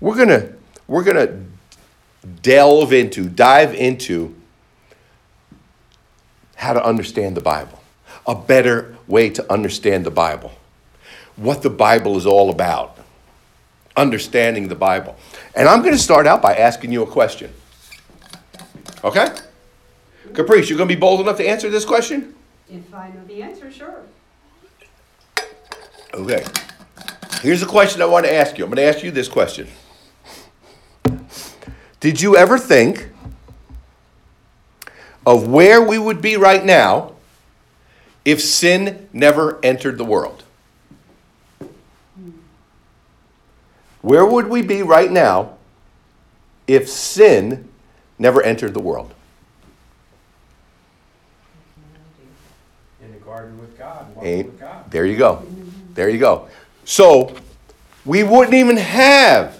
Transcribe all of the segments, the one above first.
we're gonna we're gonna delve into, dive into how to understand the Bible, a better way to understand the Bible, what the Bible is all about, understanding the Bible. And I'm going to start out by asking you a question. Okay? Caprice, you're going to be bold enough to answer this question? If I know the answer, sure. Okay. Here's a question I want to ask you. I'm going to ask you this question. Did you ever think of where we would be right now if sin never entered the world? Where would we be right now if sin never entered the world? In the garden with God, walking with God. There you go. There you go. So we wouldn't even have,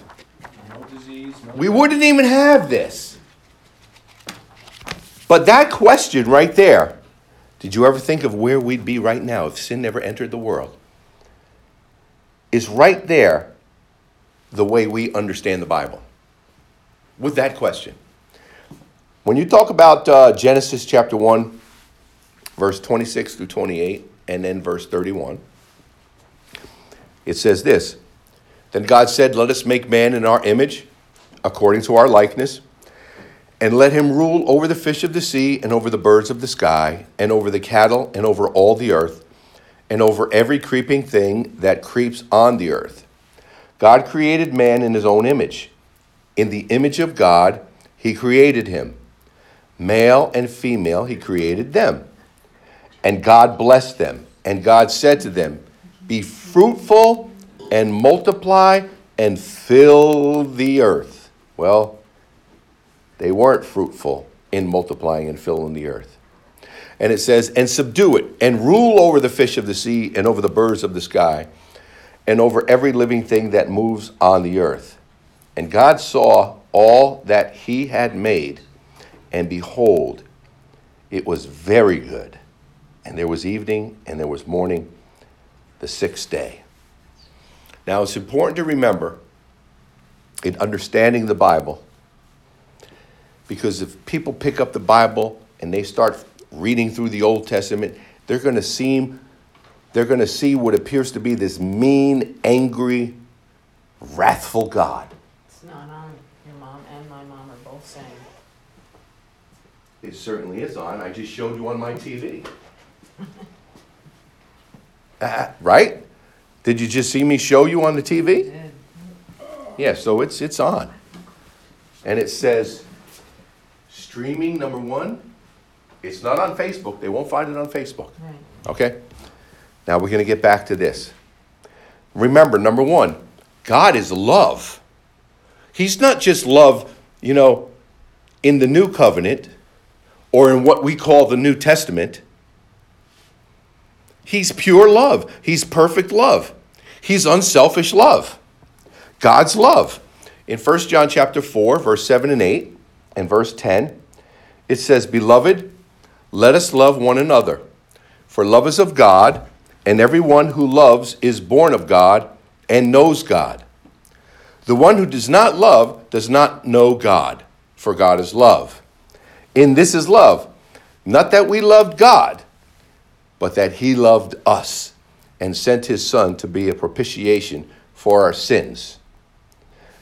No disease, no. We wouldn't even have this. But that question right there, did you ever think of where we'd be right now if sin never entered the world? Is right there the way we understand the Bible. With that question. When you talk about uh, Genesis chapter 1, verse 26 through 28, and then verse 31, it says this Then God said, Let us make man in our image, according to our likeness, and let him rule over the fish of the sea, and over the birds of the sky, and over the cattle, and over all the earth, and over every creeping thing that creeps on the earth. God created man in his own image. In the image of God, he created him. Male and female, he created them. And God blessed them. And God said to them, Be fruitful and multiply and fill the earth. Well, they weren't fruitful in multiplying and filling the earth. And it says, And subdue it, and rule over the fish of the sea, and over the birds of the sky, and over every living thing that moves on the earth. And God saw all that he had made, and behold, it was very good. And there was evening and there was morning, the sixth day. Now it's important to remember in understanding the Bible, because if people pick up the Bible and they start reading through the Old Testament, they're going to seem they're going to see what appears to be this mean, angry, wrathful God. It's not on. Your mom and my mom are both saying. It certainly is on. I just showed you on my TV. Uh, right? Did you just see me show you on the TV? Yeah, so it's it's on. And it says streaming number 1. It's not on Facebook. They won't find it on Facebook. Right. Okay? Now we're going to get back to this. Remember, number one, God is love. He's not just love, you know, in the new covenant or in what we call the New Testament. He's pure love. He's perfect love. He's unselfish love. God's love. In 1 John chapter 4, verse 7 and 8, and verse 10, it says, Beloved, let us love one another. For love is of God, and everyone who loves is born of God and knows God. The one who does not love does not know God, for God is love. In this is love, not that we loved God, but that he loved us and sent his Son to be a propitiation for our sins.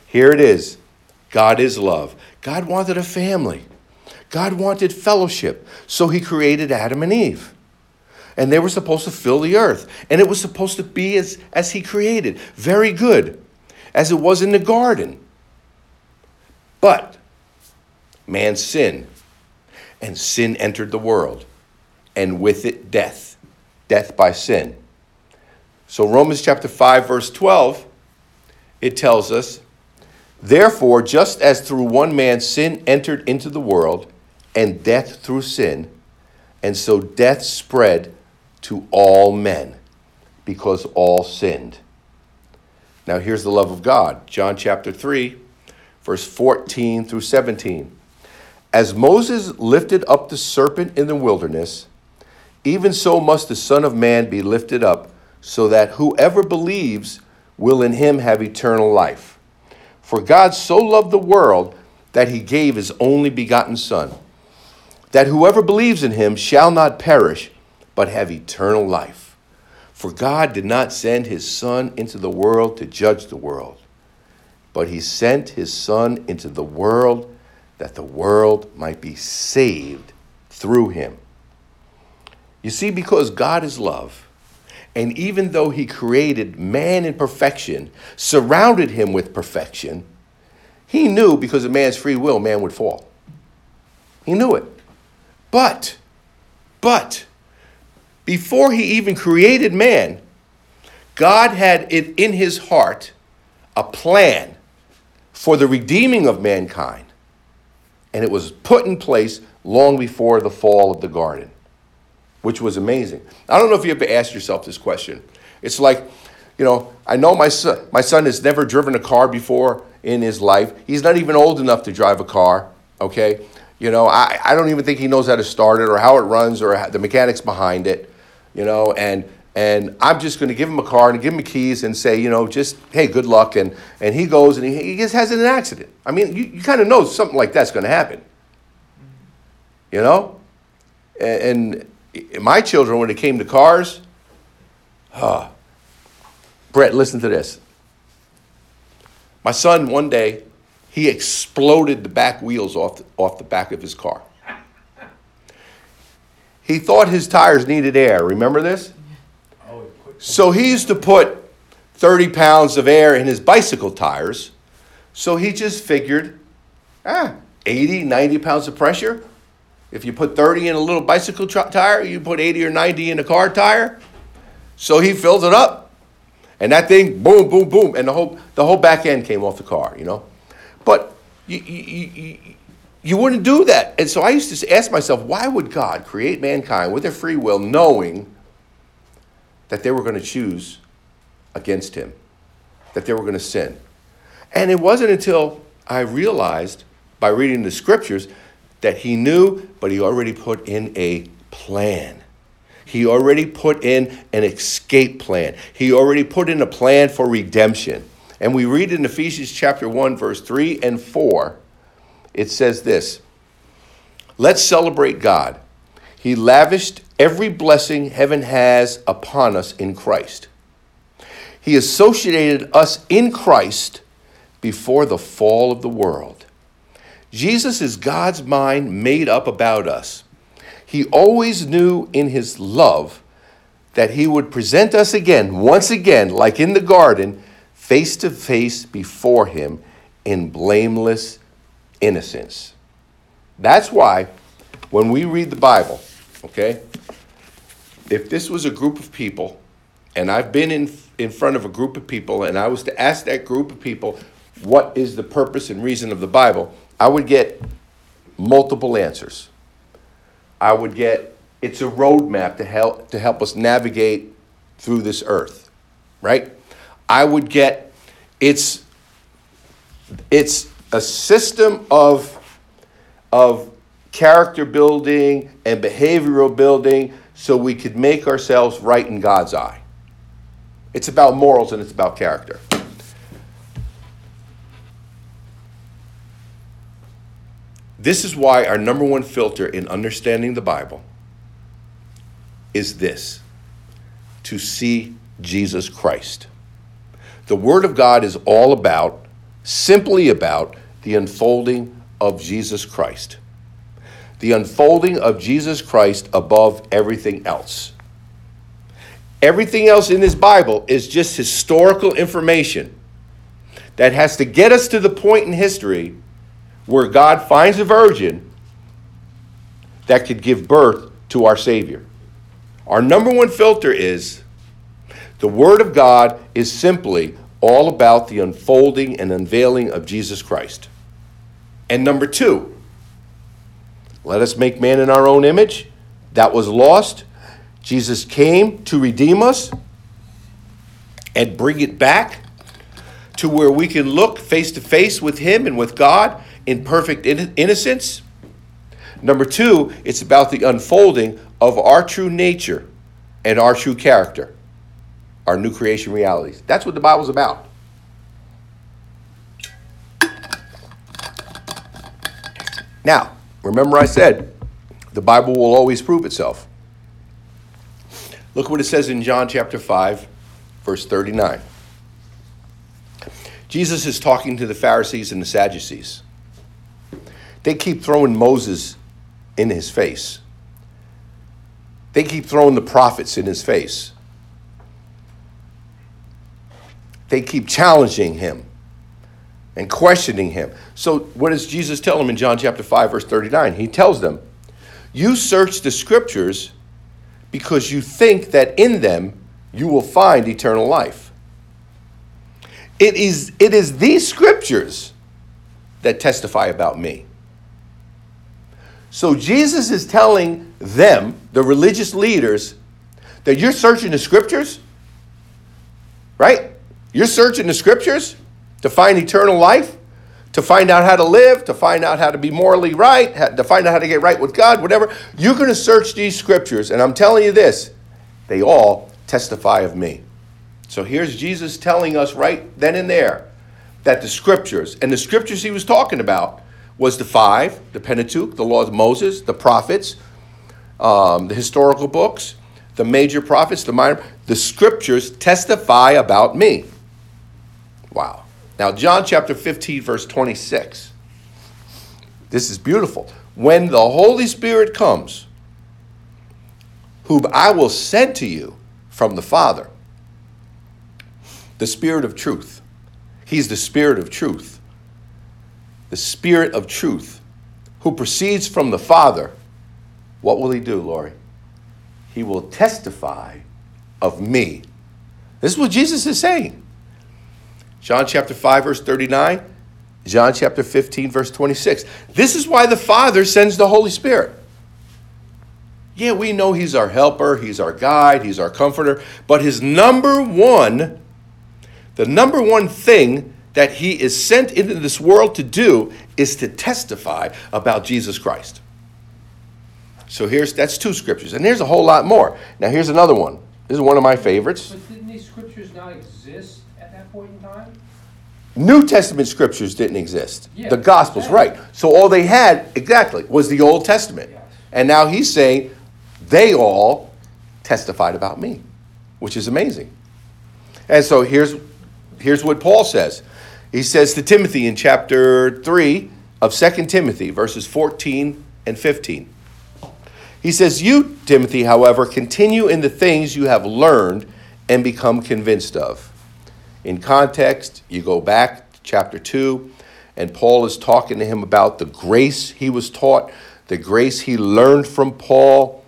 Here it is. God is love. God wanted a family, God wanted fellowship, so he created Adam and Eve. And they were supposed to fill the earth. And it was supposed to be as, as he created, very good, as it was in the garden. But man sinned, and sin entered the world, and with it death, death by sin. So, Romans chapter 5, verse 12, it tells us, Therefore, just as through one man sin entered into the world, and death through sin, and so death spread to all men because all sinned. Now, here's the love of God. John chapter 3, verse 14 through 17. As Moses lifted up the serpent in the wilderness, even so must the Son of Man be lifted up, so that whoever believes will in him have eternal life. For God so loved the world that he gave his only begotten Son, that whoever believes in him shall not perish, but have eternal life. For God did not send his Son into the world to judge the world, but he sent his Son into the world that the world might be saved through him. You see, because God is love, and even though he created man in perfection, surrounded him with perfection, he knew because of man's free will, man would fall. He knew it. But, but, before he even created man, God had it in his heart a plan for the redeeming of mankind. And it was put in place long before the fall of the garden which was amazing. I don't know if you ever asked yourself this question. It's like, you know, I know my son, my son has never driven a car before in his life. He's not even old enough to drive a car, okay? You know, I, I don't even think he knows how to start it or how it runs or the mechanics behind it, you know, and and I'm just going to give him a car and give him keys and say, you know, just hey, good luck. And and he goes and he, he just has an accident. I mean, you, you kind of know something like that's going to happen, you know, and, and my children, when it came to cars, uh, Brett, listen to this. My son, one day, he exploded the back wheels off the, off the back of his car. He thought his tires needed air. Remember this? So he used to put 30 pounds of air in his bicycle tires. So he just figured, ah, 80, 90 pounds of pressure. If you put 30 in a little bicycle tr- tire, you put 80 or 90 in a car tire. So he fills it up. And that thing, boom, boom, boom, and the whole, the whole back end came off the car, you know? But you, you, you, you wouldn't do that. And so I used to ask myself, why would God create mankind with their free will, knowing that they were going to choose against him, that they were going to sin? And it wasn't until I realized by reading the scriptures that he knew, but he already put in a plan. He already put in an escape plan. He already put in a plan for redemption. And we read in Ephesians chapter 1, verse 3 and 4, it says this Let's celebrate God. He lavished every blessing heaven has upon us in Christ. He associated us in Christ before the fall of the world. Jesus is God's mind made up about us. He always knew in his love that he would present us again, once again, like in the garden, face to face before him in blameless innocence. That's why when we read the Bible, okay, if this was a group of people, and I've been in, in front of a group of people, and I was to ask that group of people, what is the purpose and reason of the Bible? I would get multiple answers. I would get it's a roadmap to help to help us navigate through this earth, right? I would get it's it's a system of of character building and behavioral building so we could make ourselves right in God's eye. It's about morals and it's about character. This is why our number one filter in understanding the Bible is this to see Jesus Christ. The Word of God is all about, simply about, the unfolding of Jesus Christ. The unfolding of Jesus Christ above everything else. Everything else in this Bible is just historical information that has to get us to the point in history where God finds a virgin that could give birth to our Savior. Our number one filter is the Word of God is simply all about the unfolding and unveiling of Jesus Christ. And number two, let us make man in our own image. That was lost. Jesus came to redeem us and bring it back to where we can look face to face with Him and with God in perfect in- innocence. Number two, it's about the unfolding of our true nature and our true character, our new creation realities. That's what the Bible's about. Now, remember I said the Bible will always prove itself. Look what it says in John chapter 5, verse 39. Jesus is talking to the Pharisees and the Sadducees. They keep throwing Moses in his face. They keep throwing the prophets in his face. They keep challenging him and questioning him. So, what does Jesus tell them in John chapter 5, verse 39? He tells them, You search the scriptures because you think that in them you will find eternal life. It is, it is these scriptures that testify about me. So Jesus is telling them, the religious leaders, that you're searching the scriptures, right? You're searching the scriptures to find eternal life, to find out how to live, to find out how to be morally right, to find out how to get right with God, whatever. You're going to search these scriptures, and I'm telling you this they all testify of me. So here's Jesus telling us right then and there that the scriptures, and the scriptures he was talking about, was the five the Pentateuch, the law of Moses, the prophets, um, the historical books, the major prophets, the minor. The scriptures testify about me. Wow. Now, John chapter 15, verse 26. This is beautiful. When the Holy Spirit comes, whom I will send to you from the Father, the Spirit of truth. He's the Spirit of truth. The Spirit of truth, who proceeds from the Father, what will he do, Lori? He will testify of me. This is what Jesus is saying. John chapter 5, verse 39, John chapter 15, verse 26. This is why the Father sends the Holy Spirit. Yeah, we know He's our helper, He's our guide, He's our comforter, but His number one, the number one thing that He is sent into this world to do is to testify about Jesus Christ. So here's that's two scriptures, and there's a whole lot more. Now here's another one. This is one of my favorites. But didn't these scriptures not exist at that point in time? New Testament scriptures didn't exist. Yeah, the Gospels, right. So all they had, exactly, was the Old Testament. Yes. And now he's saying they all testified about me, which is amazing. And so here's, here's what Paul says. He says to Timothy in chapter 3 of 2 Timothy, verses 14 and 15. He says, You, Timothy, however, continue in the things you have learned and become convinced of. In context, you go back to chapter 2, and Paul is talking to him about the grace he was taught, the grace he learned from Paul,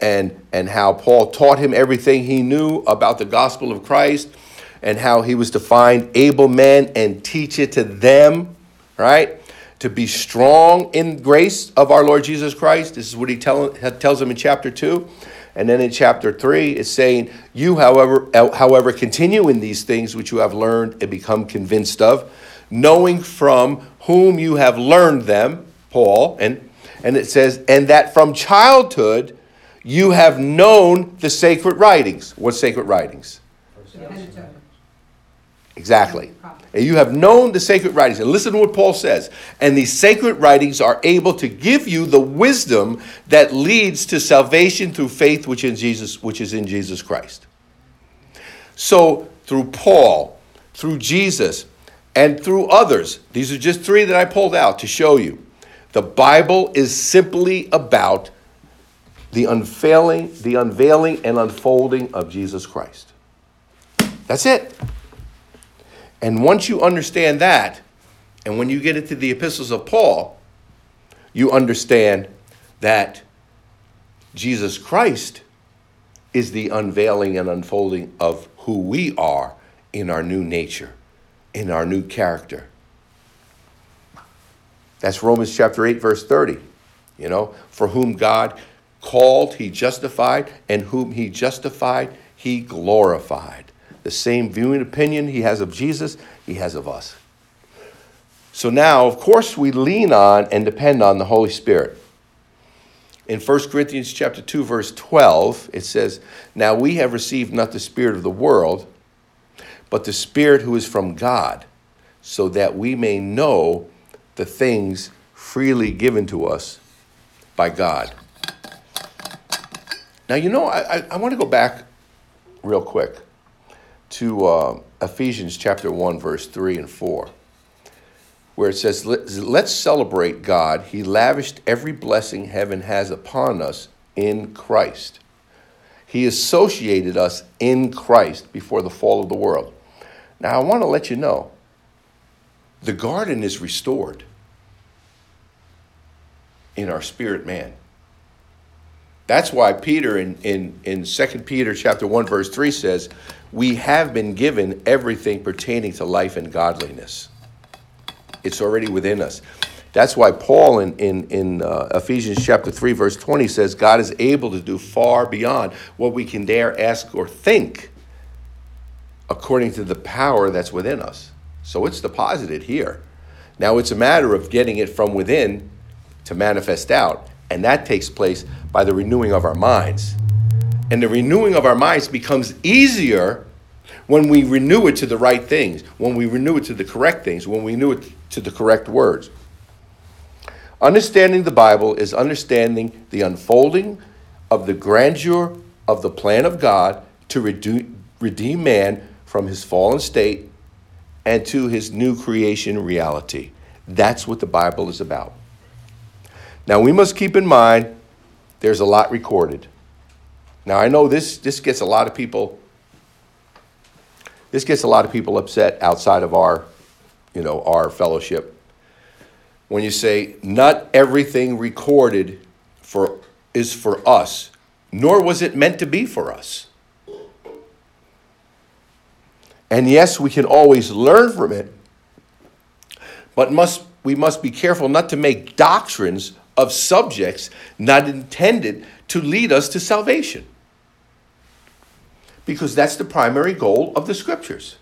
and, and how Paul taught him everything he knew about the gospel of Christ, and how he was to find able men and teach it to them, right? To be strong in grace of our Lord Jesus Christ. This is what he tell, tells them in chapter 2. And then in chapter 3, it's saying, You, however, however, continue in these things which you have learned and become convinced of, knowing from whom you have learned them, Paul, and, and it says, and that from childhood you have known the sacred writings. What sacred writings? Exactly. And you have known the sacred writings. And listen to what Paul says. And these sacred writings are able to give you the wisdom that leads to salvation through faith which in Jesus which is in Jesus Christ. So through Paul, through Jesus, and through others, these are just three that I pulled out to show you. The Bible is simply about the unfailing, the unveiling and unfolding of Jesus Christ. That's it. And once you understand that, and when you get into the epistles of Paul, you understand that Jesus Christ is the unveiling and unfolding of who we are in our new nature, in our new character. That's Romans chapter 8, verse 30. You know, for whom God called, he justified, and whom he justified, he glorified. The same viewing opinion he has of Jesus, he has of us. So now, of course, we lean on and depend on the Holy Spirit. In 1 Corinthians chapter 2 verse 12, it says, "Now we have received not the spirit of the world, but the spirit who is from God, so that we may know the things freely given to us by God. Now, you know, I, I, I want to go back real quick to uh, Ephesians chapter 1, verse 3 and 4, where it says, Let's celebrate God. He lavished every blessing heaven has upon us in Christ. He associated us in Christ before the fall of the world. Now, I want to let you know the garden is restored in our spirit man. That's why Peter in, in, in 2 Peter chapter 1, verse 3 says, We have been given everything pertaining to life and godliness. It's already within us. That's why Paul in, in, in uh, Ephesians chapter 3, verse 20 says, God is able to do far beyond what we can dare ask or think according to the power that's within us. So it's deposited here. Now it's a matter of getting it from within to manifest out, and that takes place by the renewing of our minds. And the renewing of our minds becomes easier when we renew it to the right things, when we renew it to the correct things, when we renew it to the correct words. Understanding the Bible is understanding the unfolding of the grandeur of the plan of God to redeem man from his fallen state and to his new creation reality. That's what the Bible is about. Now, we must keep in mind there's a lot recorded. Now, I know this, this gets a lot of people this gets a lot of people upset outside of our, you know, our fellowship. When you say not everything recorded for is for us, nor was it meant to be for us. And yes, we can always learn from it, but must we must be careful not to make doctrines of subjects not intended to lead us to salvation. Because that's the primary goal of the scriptures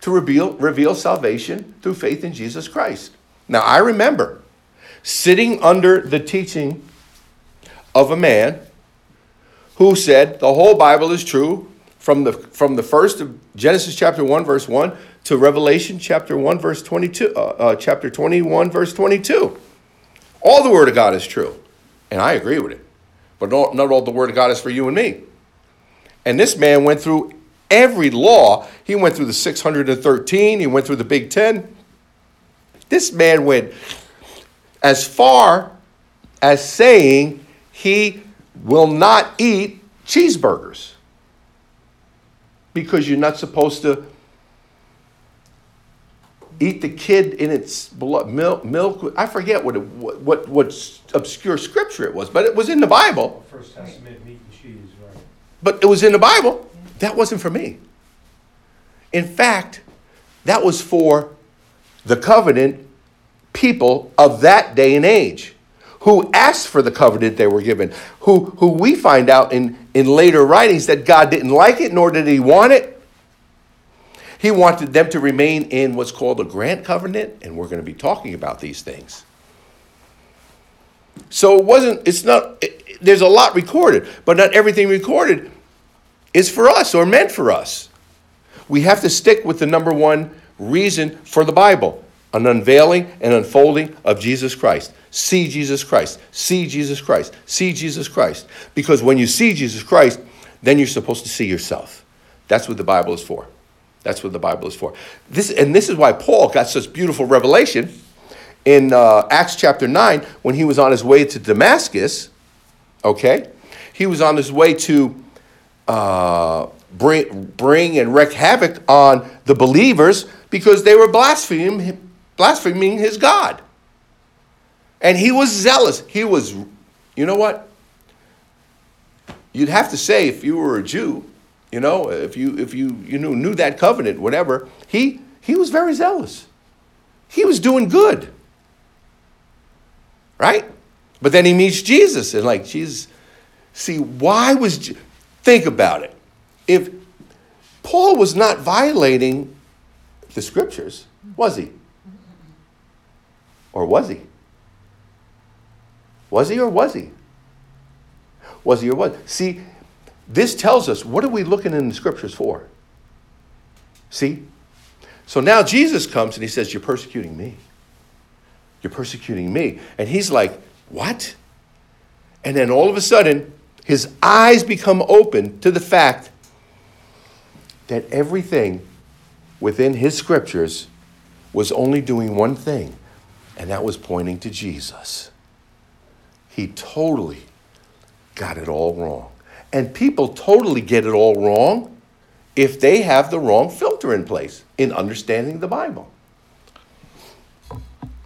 to reveal, reveal salvation through faith in Jesus Christ. Now, I remember sitting under the teaching of a man who said the whole Bible is true from the, from the first of Genesis chapter 1, verse 1 to Revelation chapter 1, verse 22, uh, uh, chapter 21, verse 22. All the Word of God is true. And I agree with it. But not, not all the Word of God is for you and me. And this man went through every law. He went through the 613, he went through the Big Ten. This man went as far as saying he will not eat cheeseburgers because you're not supposed to eat the kid in its blood, milk, milk. I forget what, it, what, what, what obscure scripture it was, but it was in the Bible. First Testament meat and cheese, right? But it was in the Bible. That wasn't for me. In fact, that was for the covenant people of that day and age who asked for the covenant they were given, who, who we find out in, in later writings that God didn't like it, nor did he want it. He wanted them to remain in what's called a grant covenant, and we're going to be talking about these things. So it wasn't, it's not, it, there's a lot recorded, but not everything recorded is for us or meant for us. We have to stick with the number one reason for the Bible an unveiling and unfolding of Jesus Christ. See Jesus Christ. See Jesus Christ. See Jesus Christ. Because when you see Jesus Christ, then you're supposed to see yourself. That's what the Bible is for. That's what the Bible is for. This, and this is why Paul got such beautiful revelation in uh, Acts chapter 9 when he was on his way to Damascus. Okay? He was on his way to uh, bring, bring and wreak havoc on the believers because they were blaspheming, blaspheming his God. And he was zealous. He was, you know what? You'd have to say, if you were a Jew, you know, if you if you you knew knew that covenant, whatever, he he was very zealous. He was doing good. Right? But then he meets Jesus and like Jesus see why was think about it. If Paul was not violating the scriptures, was he? Or was he? Was he or was he? Was he or was? See, this tells us what are we looking in the scriptures for? See? So now Jesus comes and he says, You're persecuting me. You're persecuting me. And he's like, What? And then all of a sudden, his eyes become open to the fact that everything within his scriptures was only doing one thing, and that was pointing to Jesus. He totally got it all wrong. And people totally get it all wrong if they have the wrong filter in place in understanding the Bible.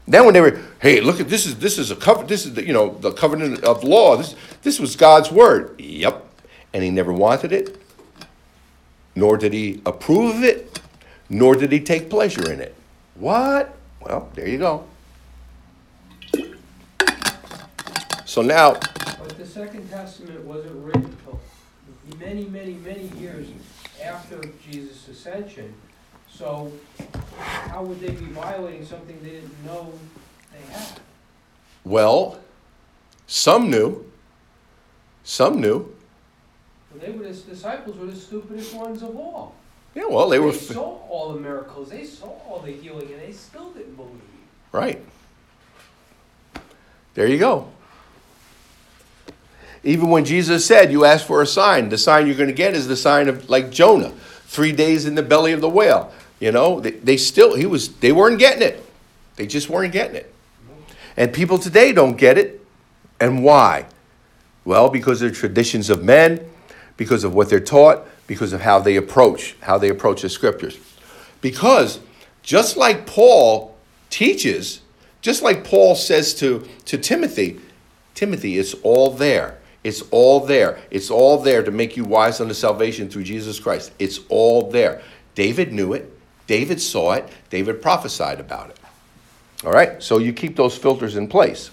Then when they were, hey, look at this is this is a cover this is the, you know the covenant of law. This this was God's word. Yep. And he never wanted it, nor did he approve of it, nor did he take pleasure in it. What? Well, there you go. So now, Second Testament wasn't written until many, many, many years after Jesus' ascension. So how would they be violating something they didn't know they had? well, some knew. Some knew. Well, they were the disciples were the stupidest ones of all. Yeah, well, they were. They saw all the miracles, they saw all the healing, and they still didn't believe. Right. There you go. Even when Jesus said, You ask for a sign, the sign you're going to get is the sign of like Jonah, three days in the belly of the whale. You know, they, they still, he was, they weren't getting it. They just weren't getting it. And people today don't get it. And why? Well, because of the traditions of men, because of what they're taught, because of how they approach, how they approach the scriptures. Because just like Paul teaches, just like Paul says to, to Timothy, Timothy, it's all there. It's all there. It's all there to make you wise unto salvation through Jesus Christ. It's all there. David knew it. David saw it. David prophesied about it. All right? So you keep those filters in place.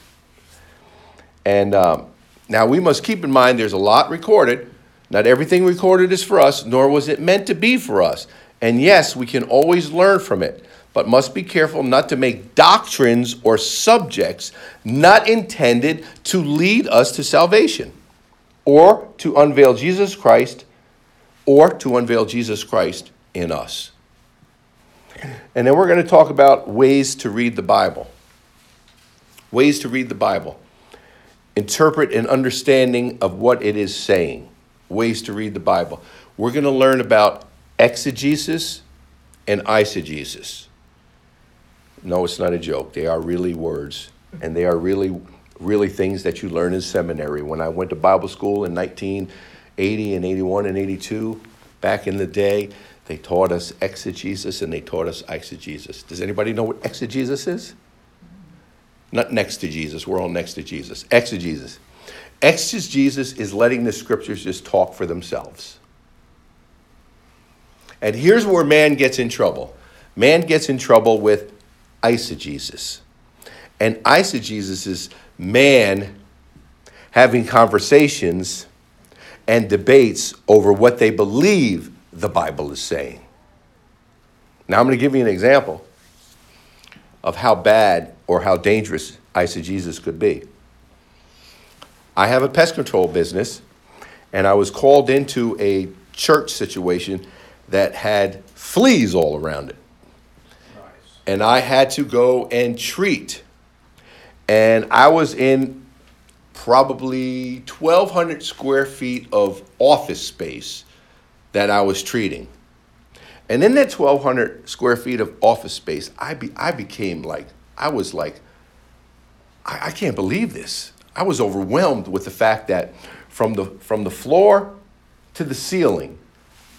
And um, now we must keep in mind there's a lot recorded. Not everything recorded is for us, nor was it meant to be for us. And yes, we can always learn from it, but must be careful not to make doctrines or subjects not intended to lead us to salvation or to unveil Jesus Christ or to unveil Jesus Christ in us. And then we're going to talk about ways to read the Bible. Ways to read the Bible. Interpret an understanding of what it is saying. Ways to read the Bible. We're going to learn about exegesis and eisegesis. No, it's not a joke. They are really words, and they are really, really things that you learn in seminary. When I went to Bible school in 1980 and 81 and 82, back in the day, they taught us exegesis and they taught us eisegesis. Does anybody know what exegesis is? Not next to Jesus. We're all next to Jesus. Exegesis. Exegesis is letting the scriptures just talk for themselves. And here's where man gets in trouble man gets in trouble with eisegesis. And eisegesis is man having conversations and debates over what they believe the Bible is saying. Now, I'm going to give you an example of how bad or how dangerous eisegesis could be. I have a pest control business, and I was called into a church situation that had fleas all around it. Nice. And I had to go and treat. And I was in probably 1,200 square feet of office space that I was treating. And in that 1,200 square feet of office space, I, be, I became like, I was like, I, I can't believe this. I was overwhelmed with the fact that from the, from the floor to the ceiling,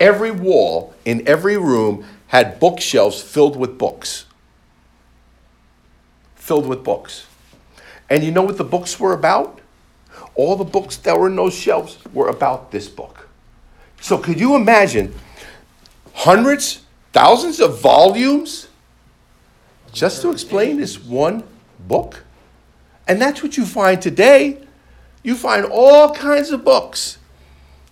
every wall in every room had bookshelves filled with books. Filled with books. And you know what the books were about? All the books that were in those shelves were about this book. So could you imagine hundreds, thousands of volumes just to explain this one book? And that's what you find today. You find all kinds of books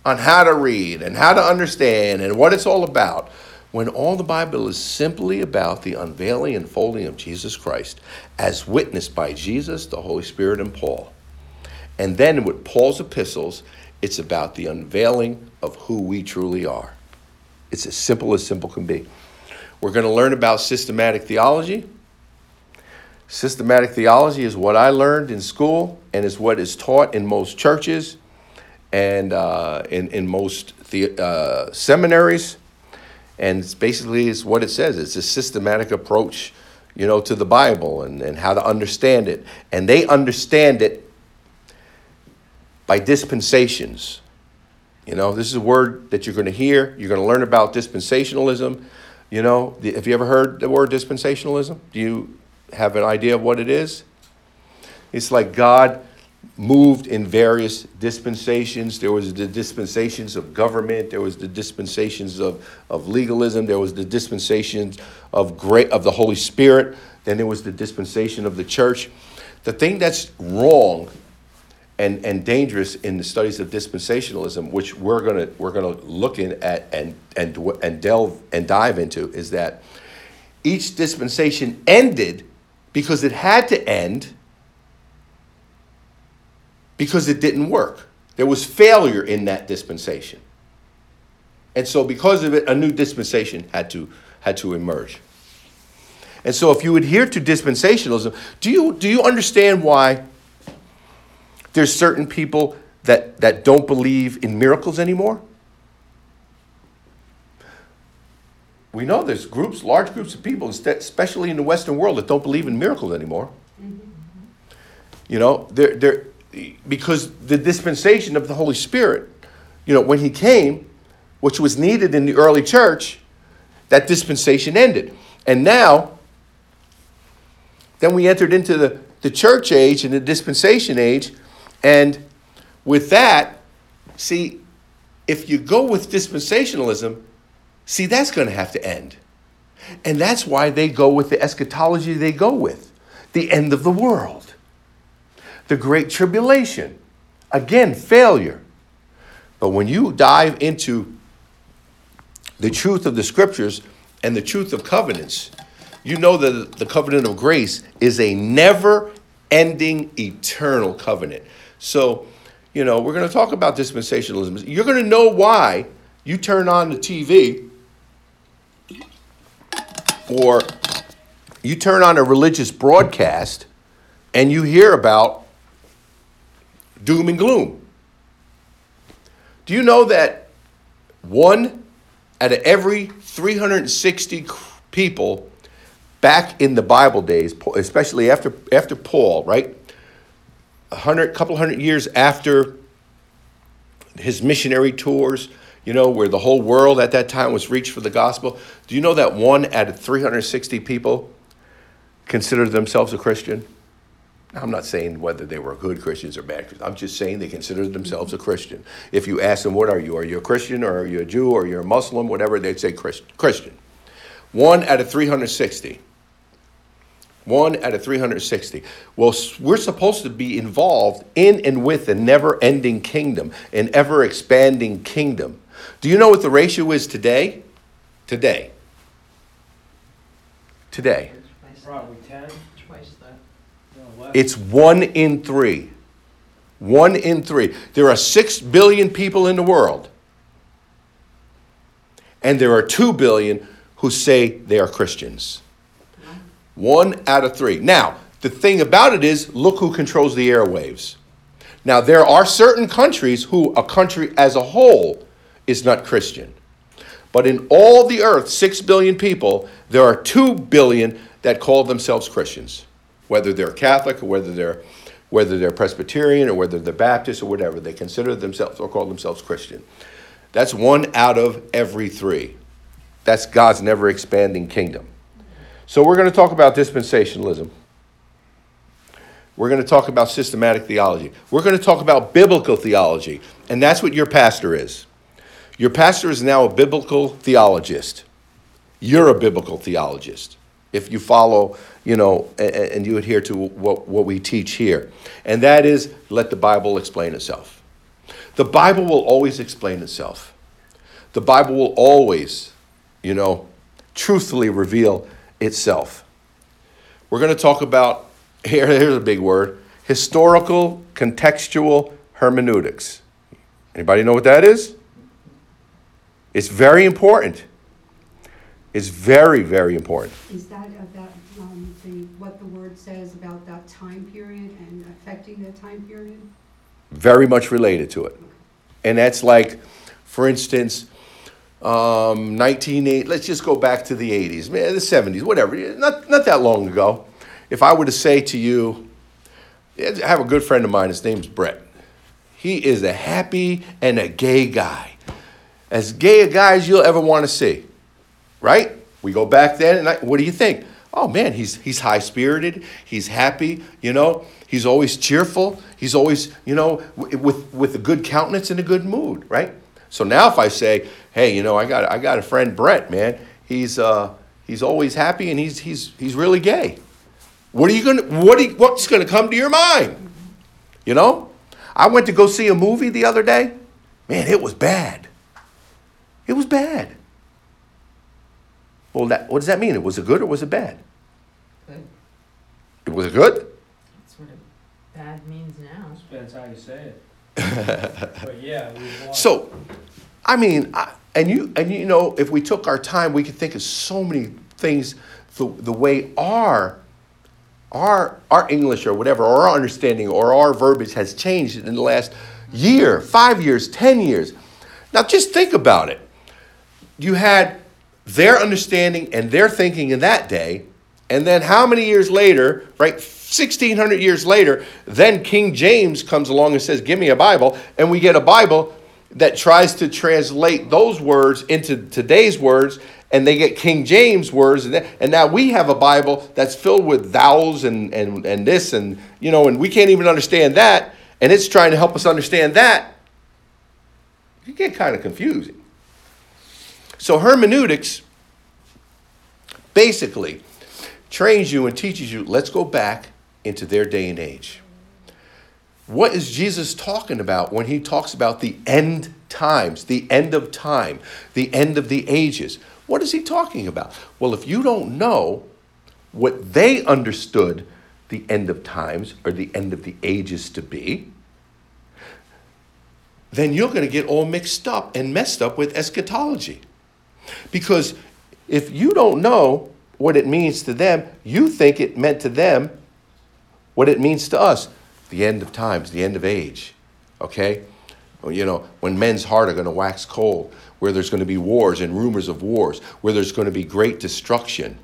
on how to read and how to understand and what it's all about when all the Bible is simply about the unveiling and folding of Jesus Christ as witnessed by Jesus, the Holy Spirit, and Paul. And then with Paul's epistles, it's about the unveiling of who we truly are. It's as simple as simple can be. We're going to learn about systematic theology. Systematic theology is what I learned in school and is what is taught in most churches and uh, in, in most the, uh, seminaries. And it's basically is what it says. It's a systematic approach, you know, to the Bible and, and how to understand it. And they understand it by dispensations. You know, this is a word that you're going to hear. You're going to learn about dispensationalism. You know, have you ever heard the word dispensationalism? Do you have an idea of what it is? It's like God moved in various dispensations. There was the dispensations of government. There was the dispensations of, of legalism. There was the dispensations of great of the Holy Spirit. Then there was the dispensation of the church. The thing that's wrong and, and dangerous in the studies of dispensationalism, which we're gonna we're gonna look in at and and and delve and dive into, is that each dispensation ended because it had to end because it didn't work. There was failure in that dispensation. And so because of it, a new dispensation had to had to emerge. And so if you adhere to dispensationalism, do you do you understand why there's certain people that, that don't believe in miracles anymore. We know there's groups, large groups of people, especially in the Western world, that don't believe in miracles anymore. You know, they're, they're, because the dispensation of the Holy Spirit, you know, when He came, which was needed in the early church, that dispensation ended. And now, then we entered into the, the church age and the dispensation age, and with that, see, if you go with dispensationalism, see, that's going to have to end. And that's why they go with the eschatology they go with the end of the world, the great tribulation. Again, failure. But when you dive into the truth of the scriptures and the truth of covenants, you know that the covenant of grace is a never ending eternal covenant. So, you know, we're going to talk about dispensationalism. You're going to know why you turn on the TV or you turn on a religious broadcast and you hear about doom and gloom. Do you know that one out of every 360 people back in the Bible days, especially after, after Paul, right? a hundred, couple hundred years after his missionary tours, you know, where the whole world at that time was reached for the gospel. Do you know that one out of 360 people considered themselves a Christian? I'm not saying whether they were good Christians or bad Christians. I'm just saying they considered themselves a Christian. If you ask them, what are you? Are you a Christian or are you a Jew or you're a Muslim? Whatever, they'd say Christian. One out of 360. One out of 360. Well, we're supposed to be involved in and with a never ending kingdom, an ever expanding kingdom. Do you know what the ratio is today? Today. Today. Probably 10. Twice that. It's one in three. One in three. There are six billion people in the world, and there are two billion who say they are Christians. One out of three. Now, the thing about it is, look who controls the airwaves. Now, there are certain countries who a country as a whole is not Christian. But in all the earth, six billion people, there are two billion that call themselves Christians, whether they're Catholic or whether they're whether they're Presbyterian or whether they're Baptist or whatever, they consider themselves or call themselves Christian. That's one out of every three. That's God's never expanding kingdom. So we're going to talk about dispensationalism. We're going to talk about systematic theology. We're going to talk about biblical theology. And that's what your pastor is. Your pastor is now a biblical theologist. You're a biblical theologist if you follow, you know, and, you adhere to what, what we teach here. And that is let the Bible explain itself. The Bible will always explain itself. The Bible will always, you know, truthfully reveal itself. We're going to talk about, here, here's a big word, historical contextual hermeneutics. Anybody know what that is? It's very important. It's very, very important. Is that about um, the, what the word says about that time period and affecting that time period? Very much related to it. And that's like, for instance, um, 1980, let's just go back to the 80s, man, the 70s, whatever, not, not that long ago. If I were to say to you, I have a good friend of mine, his name's Brett. He is a happy and a gay guy. As gay a guy as you'll ever want to see, right? We go back then, and I, what do you think? Oh man, he's, he's high spirited, he's happy, you know, he's always cheerful, he's always, you know, with, with a good countenance and a good mood, right? So now if I say, hey, you know, I got, I got a friend, Brett, man, he's, uh, he's always happy and he's, he's, he's really gay. What are you gonna, what you, what's gonna come to your mind? You know? I went to go see a movie the other day. Man, it was bad. It was bad. Well, that, what does that mean? Was it good or was it bad? Good. It was it good? That's what it, bad means now. Depends how you say it. But yeah, we. So, I mean, I, and you and you know, if we took our time, we could think of so many things. The the way our our our English or whatever, or our understanding or our verbiage has changed in the last year, five years, ten years. Now, just think about it. You had their understanding and their thinking in that day, and then how many years later, right? 1600 years later, then King James comes along and says, Give me a Bible, and we get a Bible that tries to translate those words into today's words, and they get King James words, and, and now we have a Bible that's filled with thous and, and, and this, and you know, and we can't even understand that, and it's trying to help us understand that. You get kind of confusing. So hermeneutics basically trains you and teaches you, let's go back into their day and age. What is Jesus talking about when he talks about the end times, the end of time, the end of the ages? What is he talking about? Well, if you don't know what they understood the end of times or the end of the ages to be, then you're going to get all mixed up and messed up with eschatology. Because if you don't know what it means to them, you think it meant to them what it means to us the end of times, the end of age. Okay? You know, when men's heart are going to wax cold, where there's going to be wars and rumors of wars, where there's going to be great destruction.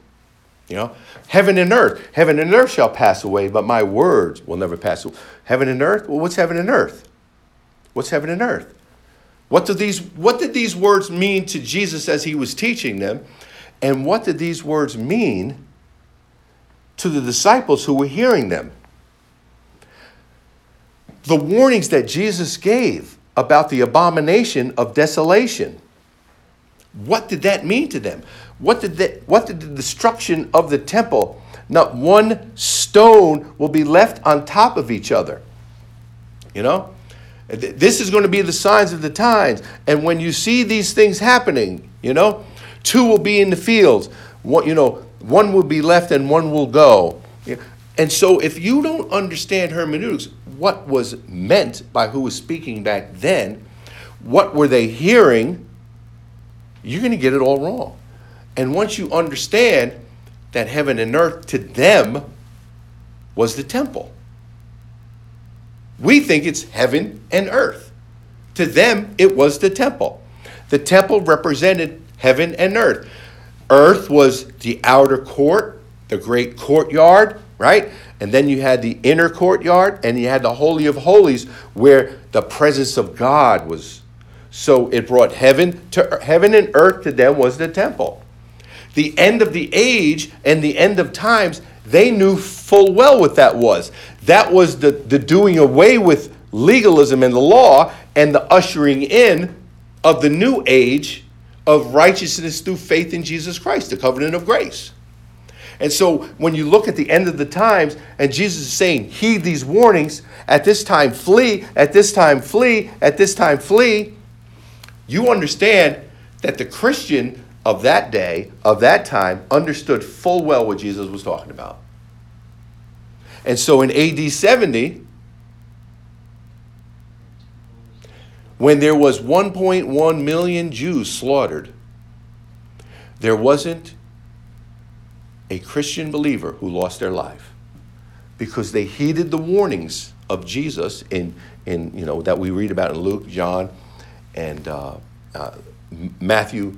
You know, heaven and earth, heaven and earth shall pass away, but my words will never pass away. Heaven and earth? Well, what's heaven and earth? What's heaven and earth? What did these what did these words mean to Jesus as he was teaching them? And what did these words mean to the disciples who were hearing them? The warnings that Jesus gave about the abomination of desolation. What did that mean to them? What did, that, what did the destruction of the temple? Not one stone will be left on top of each other. You know? This is going to be the signs of the times. And when you see these things happening, you know, two will be in the fields. One, you know, one will be left and one will go. And so if you don't understand hermeneutics, what was meant by who was speaking back then, what were they hearing, you're going to get it all wrong. And once you understand that heaven and earth to them was the temple. We think it's heaven and earth. To them, it was the temple. The temple represented heaven and earth. Earth was the outer court, the great courtyard, right? And then you had the inner courtyard, and you had the Holy of Holies where the presence of God was. So it brought heaven to heaven and earth to them was the temple. The end of the age and the end of times, they knew full well what that was. That was the, the doing away with legalism and the law and the ushering in of the new age of righteousness through faith in Jesus Christ, the covenant of grace. And so when you look at the end of the times and Jesus is saying, heed these warnings, at this time flee, at this time flee, at this time flee, you understand that the Christian of that day, of that time, understood full well what Jesus was talking about. And so in AD 70, when there was 1.1 million Jews slaughtered, there wasn't a Christian believer who lost their life because they heeded the warnings of Jesus in, in you know, that we read about in Luke, John, and uh, uh, Matthew,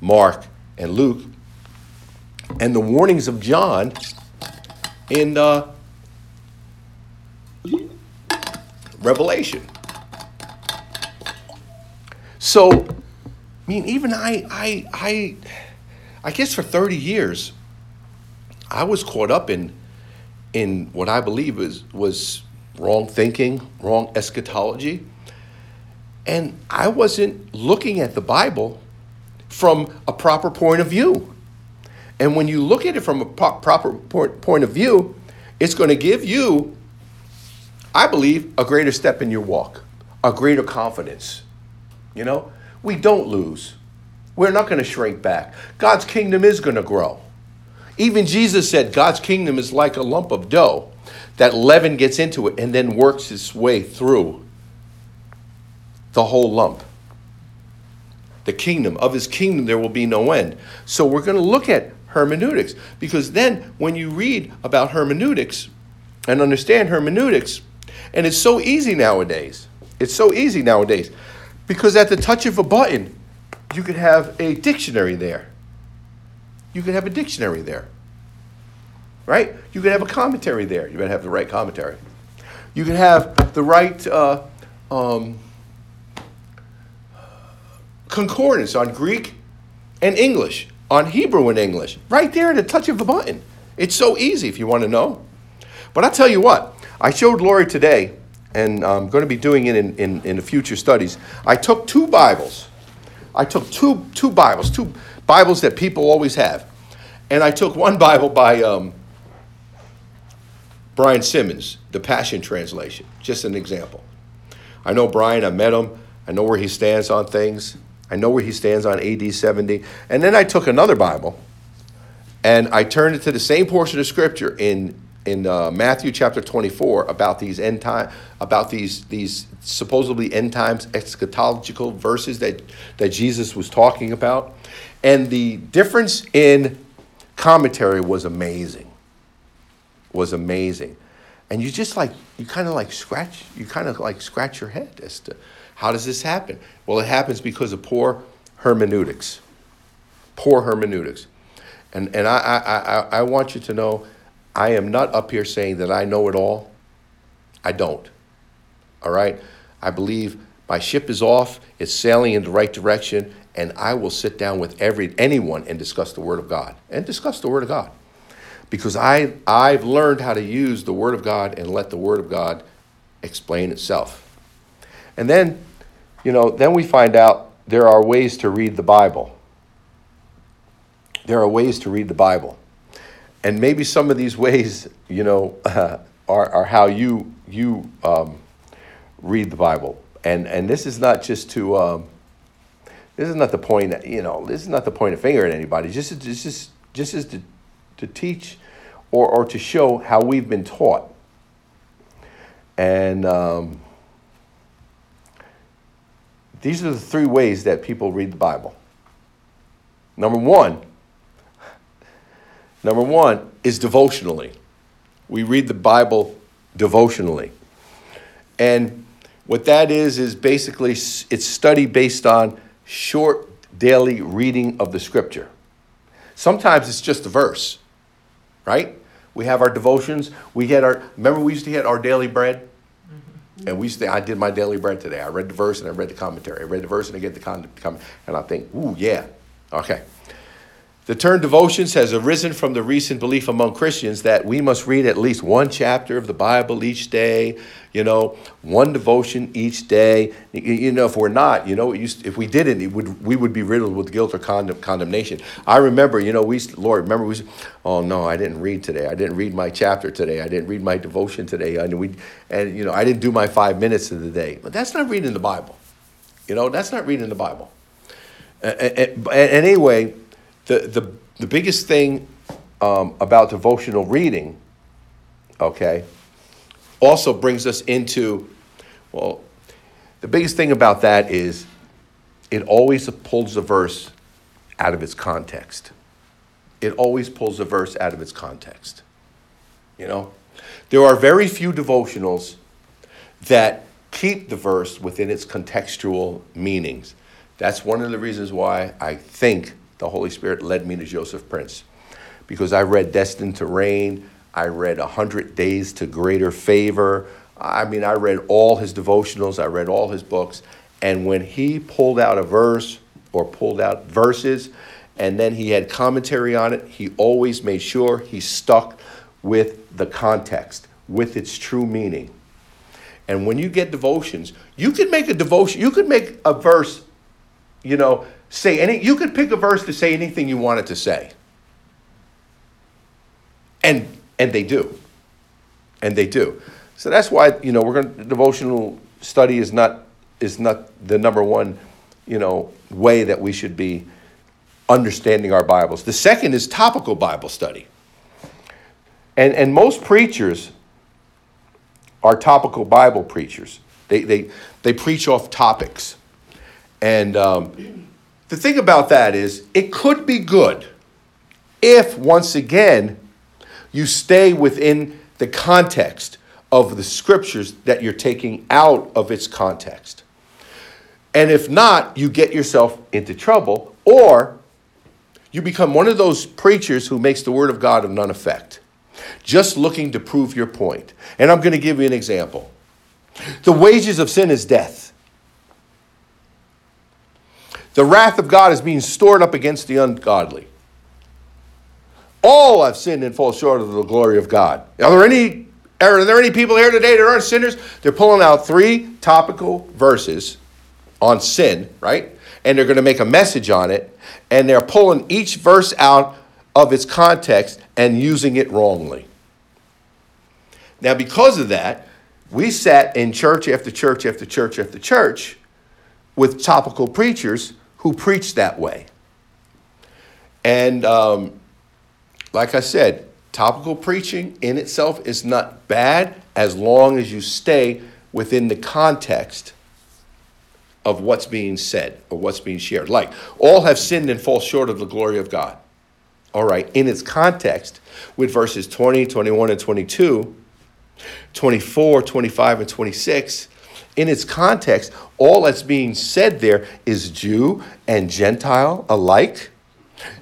Mark, and Luke, and the warnings of John in uh, Revelation. So, I mean, even I, I, I, I guess for 30 years, I was caught up in, in what I believe was, was wrong thinking, wrong eschatology. And I wasn't looking at the Bible from a proper point of view. And when you look at it from a pro- proper point of view, it's going to give you, I believe, a greater step in your walk, a greater confidence. You know, we don't lose. We're not going to shrink back. God's kingdom is going to grow. Even Jesus said God's kingdom is like a lump of dough that leaven gets into it and then works its way through the whole lump. The kingdom, of his kingdom, there will be no end. So we're going to look at hermeneutics because then when you read about hermeneutics and understand hermeneutics, and it's so easy nowadays, it's so easy nowadays because at the touch of a button, you could have a dictionary there. You could have a dictionary there. Right? You could have a commentary there. You to have the right commentary. You could have the right uh, um, concordance on Greek and English, on Hebrew and English, right there at the touch of a button. It's so easy if you want to know. But I'll tell you what, I showed Lori today, and I'm going to be doing it in, in, in the future studies. I took two Bibles. I took two, two Bibles, two Bibles that people always have. And I took one Bible by um, Brian Simmons, the Passion Translation, just an example. I know Brian, I met him, I know where he stands on things. I know where he stands on AD 70. And then I took another Bible and I turned it to the same portion of scripture in, in uh, Matthew chapter 24 about these end time, about these, these supposedly end times eschatological verses that, that Jesus was talking about. And the difference in commentary was amazing. Was amazing. And you just like, you kind of like scratch, you kind of like scratch your head as to, how does this happen? Well, it happens because of poor hermeneutics. Poor hermeneutics. And, and I, I, I, I want you to know I am not up here saying that I know it all. I don't. All right? I believe my ship is off, it's sailing in the right direction, and I will sit down with every anyone and discuss the Word of God. And discuss the Word of God. Because I, I've learned how to use the Word of God and let the Word of God explain itself. And then, you know, then we find out there are ways to read the Bible. There are ways to read the Bible. And maybe some of these ways, you know, uh, are, are how you, you um, read the Bible. And, and this is not just to, um, this is not the point, you know, this is not the point of finger at anybody. Just, just, just, just to, to teach or, or to show how we've been taught. And, um, these are the three ways that people read the Bible. Number one, number one is devotionally. We read the Bible devotionally. And what that is, is basically it's study based on short daily reading of the scripture. Sometimes it's just a verse, right? We have our devotions. We get our, remember we used to get our daily bread? Mm-hmm. And we say, I did my daily bread today. I read the verse and I read the commentary. I read the verse and I get the comment. And I think, ooh, yeah. Okay. The term devotions has arisen from the recent belief among Christians that we must read at least one chapter of the Bible each day, you know, one devotion each day. You know, if we're not, you know, if we didn't, it would, we would be riddled with guilt or condemnation. I remember, you know, we, Lord, remember we, oh no, I didn't read today. I didn't read my chapter today. I didn't read my devotion today. And we, and you know, I didn't do my five minutes of the day. But that's not reading the Bible. You know, that's not reading the Bible. And anyway, the, the, the biggest thing um, about devotional reading, okay, also brings us into, well, the biggest thing about that is it always pulls the verse out of its context. it always pulls a verse out of its context. You know? There are very few devotionals that keep the verse within its contextual meanings. That's one of the reasons why I think the Holy Spirit led me to Joseph Prince. Because I read Destined to Reign, I read A Hundred Days to Greater Favor. I mean, I read all his devotionals, I read all his books. And when he pulled out a verse or pulled out verses, and then he had commentary on it, he always made sure he stuck with the context, with its true meaning. And when you get devotions, you could make a devotion, you could make a verse, you know, say any, you could pick a verse to say anything you wanted to say. And, and they do. And they do. So that's why, you know, we're going to, devotional study is not, is not the number one, you know, way that we should be understanding our Bibles. The second is topical Bible study. And, and most preachers are topical Bible preachers. They, they, they preach off topics. And um, the thing about that is, it could be good if, once again, you stay within the context of the scriptures that you're taking out of its context. And if not, you get yourself into trouble, or you become one of those preachers who makes the word of God of none effect, just looking to prove your point. And I'm going to give you an example. The wages of sin is death. The wrath of God is being stored up against the ungodly. All have sinned and fall short of the glory of God. Are there any are there any people here today that aren't sinners? They're pulling out three topical verses on sin, right? And they're going to make a message on it and they're pulling each verse out of its context and using it wrongly. Now, because of that, we sat in church after church after church after church with topical preachers who preached that way. And um, like I said, topical preaching in itself is not bad as long as you stay within the context of what's being said or what's being shared. Like, all have sinned and fall short of the glory of God. All right, in its context, with verses 20, 21, and 22, 24, 25, and 26, in its context, all that's being said there is Jew and Gentile alike,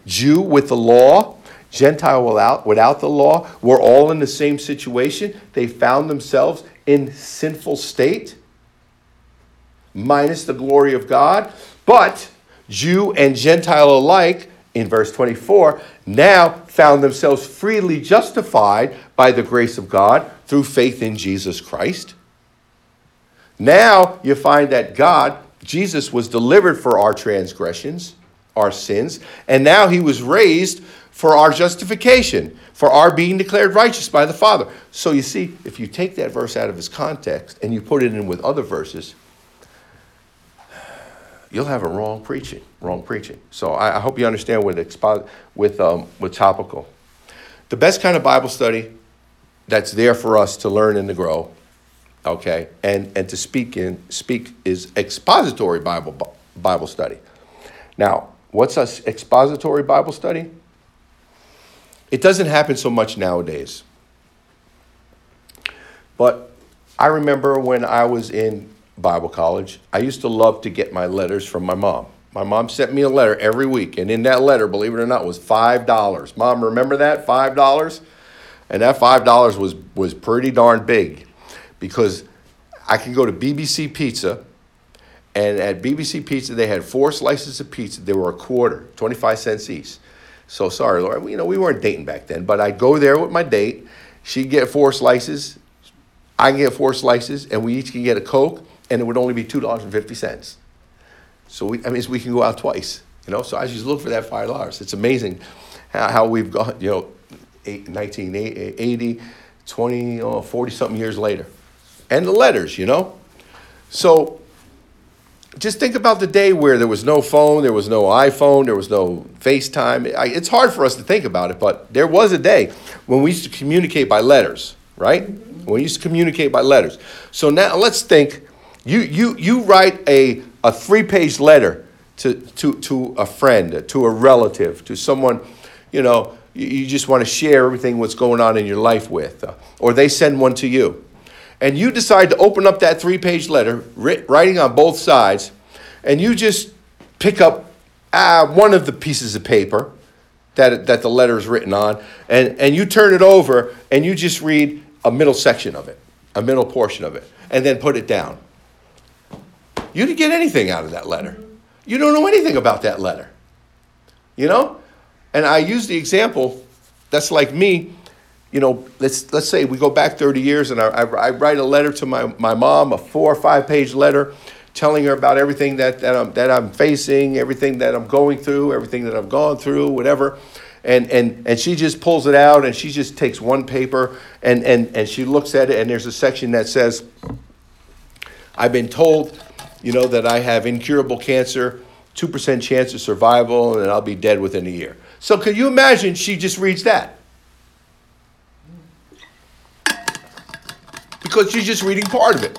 Jew with the law, Gentile without, without the law. We're all in the same situation. They found themselves in sinful state minus the glory of God. But Jew and Gentile alike, in verse 24, now found themselves freely justified by the grace of God through faith in Jesus Christ. Now you find that God, Jesus, was delivered for our transgressions, our sins, and now he was raised for our justification, for our being declared righteous by the Father. So you see, if you take that verse out of its context and you put it in with other verses, you'll have a wrong preaching, wrong preaching. So I, I hope you understand with expo- with um, with topical. The best kind of Bible study that's there for us to learn and to grow, okay, and and to speak in speak is expository Bible Bible study. Now, what's a expository Bible study? It doesn't happen so much nowadays. But I remember when I was in Bible college, I used to love to get my letters from my mom. My mom sent me a letter every week, and in that letter, believe it or not, was five dollars. Mom, remember that five dollars? And that five dollars was was pretty darn big, because I could go to BBC Pizza, and at BBC Pizza they had four slices of pizza. They were a quarter, twenty five cents each. So sorry, Laura. You know we weren't dating back then, but I'd go there with my date. She'd get four slices. I get four slices, and we each can get a Coke and it would only be two dollars and fifty cents. So we, I mean, we can go out twice, you know. So I just look for that five dollars. It's amazing how, how we've gone, you know, 1980, 20, oh, 40 something years later, and the letters, you know. So just think about the day where there was no phone, there was no iPhone, there was no FaceTime. It's hard for us to think about it, but there was a day when we used to communicate by letters, right? When we used to communicate by letters. So now let's think you, you, you write a, a three page letter to, to, to a friend, to a relative, to someone you know, you, you just want to share everything what's going on in your life with, uh, or they send one to you, and you decide to open up that three-page letter, writing on both sides, and you just pick up uh, one of the pieces of paper that, that the letter is written on, and, and you turn it over and you just read a middle section of it, a middle portion of it, and then put it down. You didn't get anything out of that letter. You don't know anything about that letter. You know? And I use the example that's like me. You know, let's, let's say we go back 30 years and I, I, I write a letter to my, my mom, a four or five page letter, telling her about everything that, that, I'm, that I'm facing, everything that I'm going through, everything that I've gone through, whatever. And, and, and she just pulls it out and she just takes one paper and, and, and she looks at it and there's a section that says, I've been told, you know, that I have incurable cancer, 2% chance of survival, and I'll be dead within a year. So can you imagine she just reads that? Because she's just reading part of it.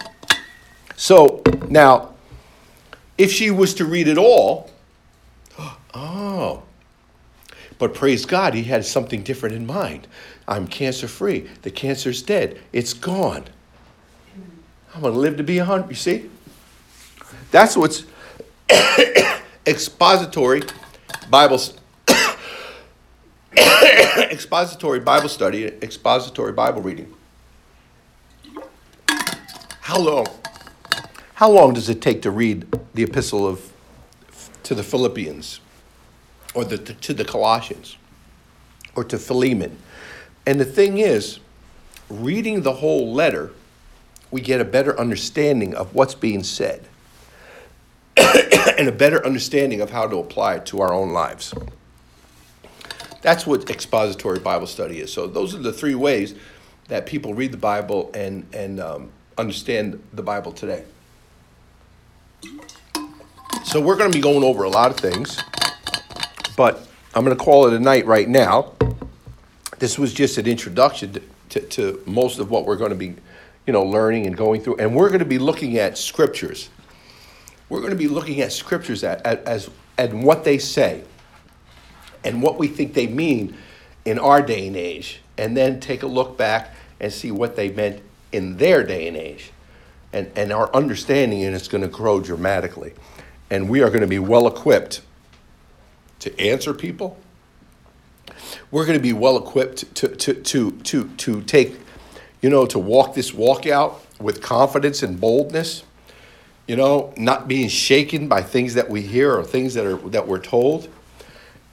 So now, if she was to read it all, oh, but praise God, he had something different in mind. I'm cancer free. The cancer's dead. It's gone. I'm going to live to be 100. You see? That's what's expository Bible expository Bible study, expository Bible reading. How long? How long does it take to read the epistle of to the Philippians or the, to the Colossians or to Philemon? And the thing is, reading the whole letter, we get a better understanding of what's being said and a better understanding of how to apply it to our own lives. That's what expository Bible study is. So those are the three ways that people read the Bible and and um, understand the Bible today. So we're going to be going over a lot of things, but I'm going to call it a night right now. This was just an introduction to, to, to most of what we're going to be, you know, learning and going through, and we're going to be looking at scriptures. We're going to be looking at scriptures at, at, as and what they say, and what we think they mean in our day and age, and then take a look back and see what they meant in their day and age. And, and our understanding and it's going to grow dramatically. And we are going to be well equipped to answer people. We're going to be well equipped to, to, to, to, to take, you know, to walk this walk out with confidence and boldness, you know, not being shaken by things that we hear or things that, are, that we're told.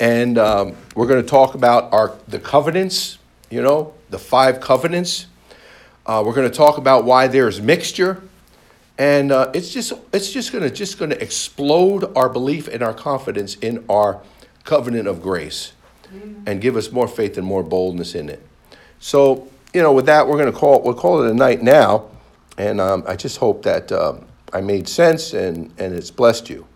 And um, we're going to talk about our, the covenants, you know, the five covenants. Uh, we're going to talk about why there's mixture, and uh, it's just it's just going to just going to explode our belief and our confidence in our covenant of grace, and give us more faith and more boldness in it. So you know, with that, we're going to call we'll call it a night now, and um, I just hope that um, I made sense and and it's blessed you.